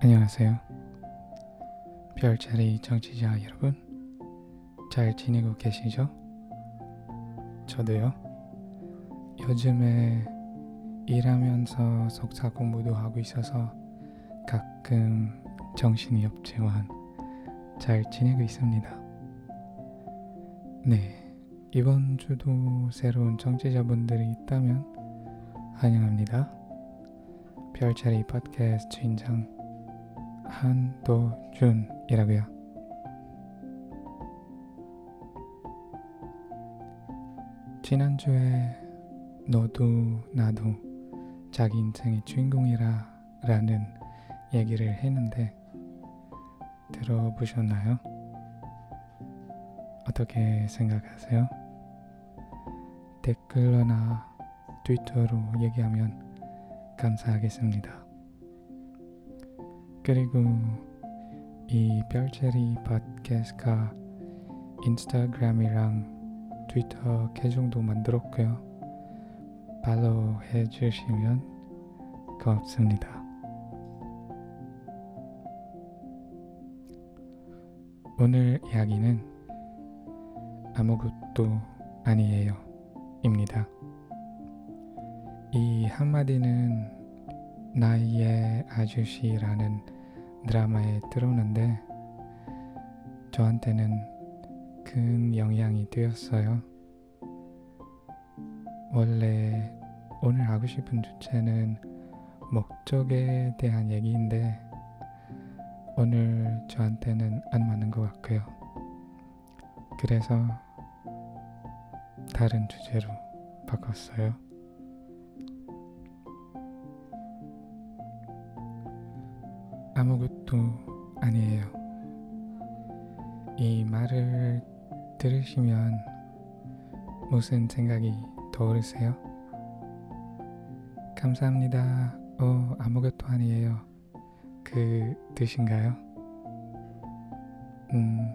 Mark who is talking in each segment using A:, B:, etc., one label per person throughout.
A: 안녕하세요. 별자리 정치자 여러분, 잘 지내고 계시죠? 저도요. 요즘에 일하면서 석사 공부도 하고 있어서 가끔 정신이 없지만 잘 지내고 있습니다. 네, 이번 주도 새로운 정치자분들이 있다면 환영합니다. 별자리 팟캐스트 주인장 한도준이라고요. 지난주에 너도 나도 자기 인생의 주인공이라 라는 얘기를 했는데 들어보셨나요? 어떻게 생각하세요? 댓글로나 트위터로 얘기하면 감사하겠습니다. 그리고 이 별자리 팟캐스트가 인스타그램이랑 트위터 계정도 만들었고요. 팔로우 해주시면 고맙습니다. 오늘 이야기는 아무것도 아니에요. 입니다. 이 한마디는 나의 아저씨라는 드라마에 들어오는데 저한테는 큰 영향이 되었어요. 원래 오늘 하고 싶은 주제는 목적에 대한 얘기인데 오늘 저한테는 안 맞는 것 같고요. 그래서 다른 주제로 바꿨어요. 아무것도 아니에요. 이 말을 들으시면 무슨 생각이 떠오르세요? 감사합니다. 어, 아무것도 아니에요. 그 뜻인가요? 음,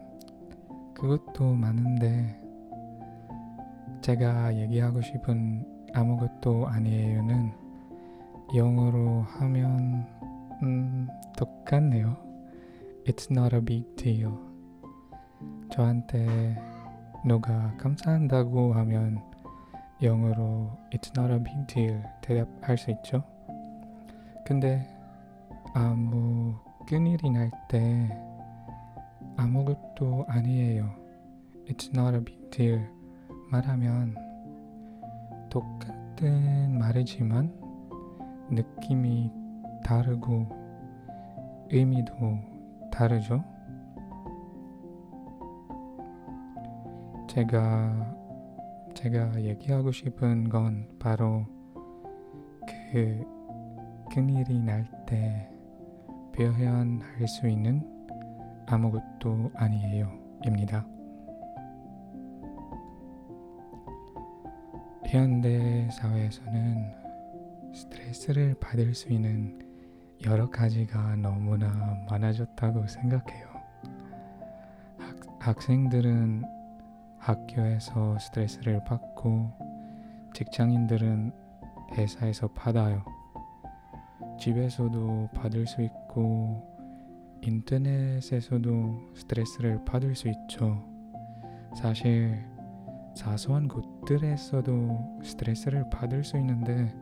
A: 그것도 많은데 제가 얘기하고 싶은 아무것도 아니에요는 영어로 하면 음, 똑같네요. It's not a big deal. 저한테 누가 감사한다고 하면 영어로 It's not a big deal 대답할 수 있죠. 근데 아무 큰일이 날 때 아무것도 아니에요. It's not a big deal 말하면 똑같은 말이지만 느낌이 다르고 의미도 다르죠. 제가 제가 얘기하고 싶은 건 바로 그 큰일이 날 때 표현할 수 있는 아무것도 아니에요. 입니다. 현대 사회에서는 스트레스를 받을 수 있는 여러 가지가 너무나 많아졌다고 생각해요. 학, 학생들은 학교에서 스트레스를 받고 직장인들은 회사에서 받아요. 집에서도 받을 수 있고 인터넷에서도 스트레스를 받을 수 있죠. 사실 사소한 곳들에서도 스트레스를 받을 수 있는데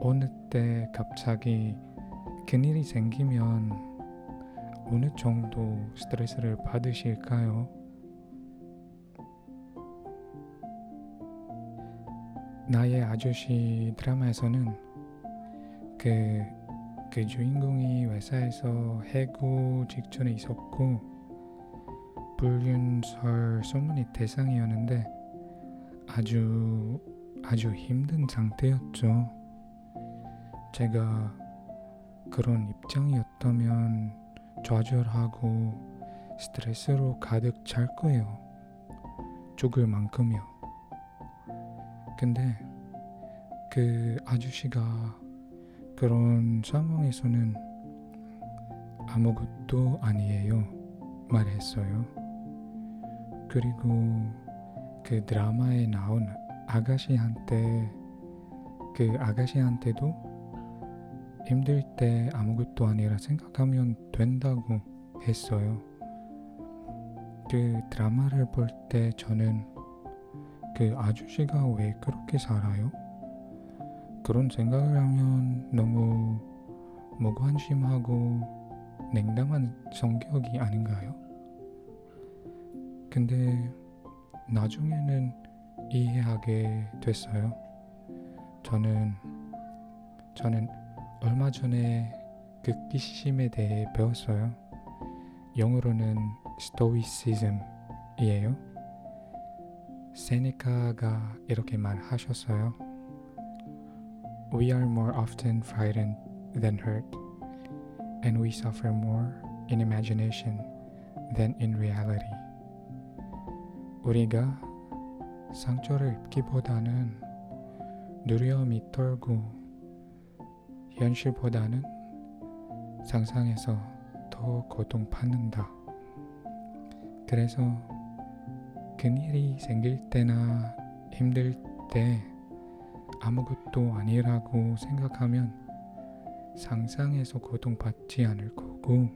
A: 어느 때 갑자기 큰일이 생기면 어느 정도 스트레스를 받으실까요? 나의 아저씨 드라마에서는 그, 그 주인공이 회사에서 해고 직전에 있었고 불륜설 소문이 대상이었는데 아주 아주 힘든 상태였죠. 제가 그런 입장이었다면 좌절하고 스트레스로 가득 찰 거예요. 죽을 만큼요. 근데 그 아저씨가 그런 상황에서는 아무것도 아니에요. 말했어요. 그리고 그 드라마에 나온 아가씨한테 그 아가씨한테도 힘들 때 아무것도 아니라 생각하면 된다고 했어요. 그 드라마를 볼 때 저는 그 아저씨가 왜 그렇게 살아요? 그런 생각을 하면 너무 무관심하고 냉담한 성격이 아닌가요? 근데 나중에는 이해하게 됐어요. 저는 저는 얼마 전에 극기심에 대해 배웠어요. 영어로는 스토이시즘이에요. 세네카가 이렇게 말하셨어요. We are more often frightened than hurt, and we suffer more in imagination than in reality. 우리가 상처를 입기보다는 두려움이 덜고 현실보다는 상상에서 더 고통받는다. 그래서 큰일이 생길 때나 힘들 때 아무것도 아니라고 생각하면 상상에서 고통받지 않을 거고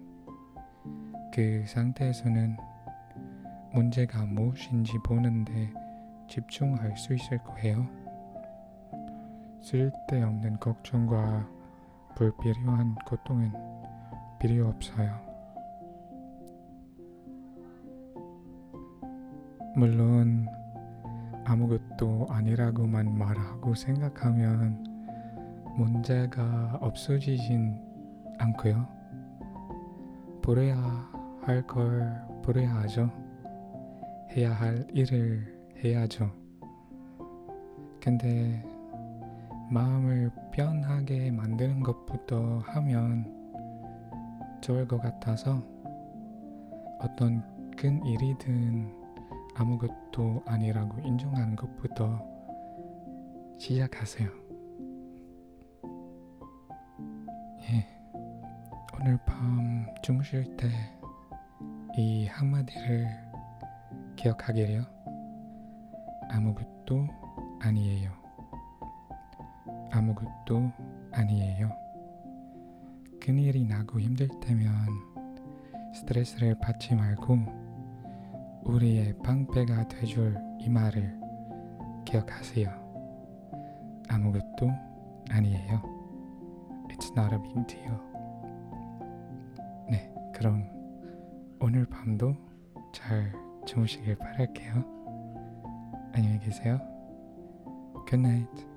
A: 그 상태에서는 문제가 무엇인지 보는데 집중할 수 있을 거예요. 쓸데없는 걱정과 불필요한 고통은 필요 없어요. 물론 아무것도 아니라고만 말하고 생각하면 문제가 없어지진 않고요. 부려야 할걸 부려야 하죠. 해야 할 일을 해야죠. 근데 마음을 편하게 만드는 것부터 하면 좋을 것 같아서 어떤 큰 일이든 아무것도 아니라고 인정하는 것부터 시작하세요. 예. 오늘 밤 주무실 때 이 한마디를 기억하기래요. 아무것도 아니에요. 아무것도 아니에요. 큰일이 나고 힘들 때면 스트레스를 받지 말고 우리의 방패가 돼줄 이 말을 기억하세요. 아무것도 아니에요. It's not a big deal. 네, 그럼 오늘 밤도 잘 주무시길 바랄게요. 안녕히 계세요. Good night.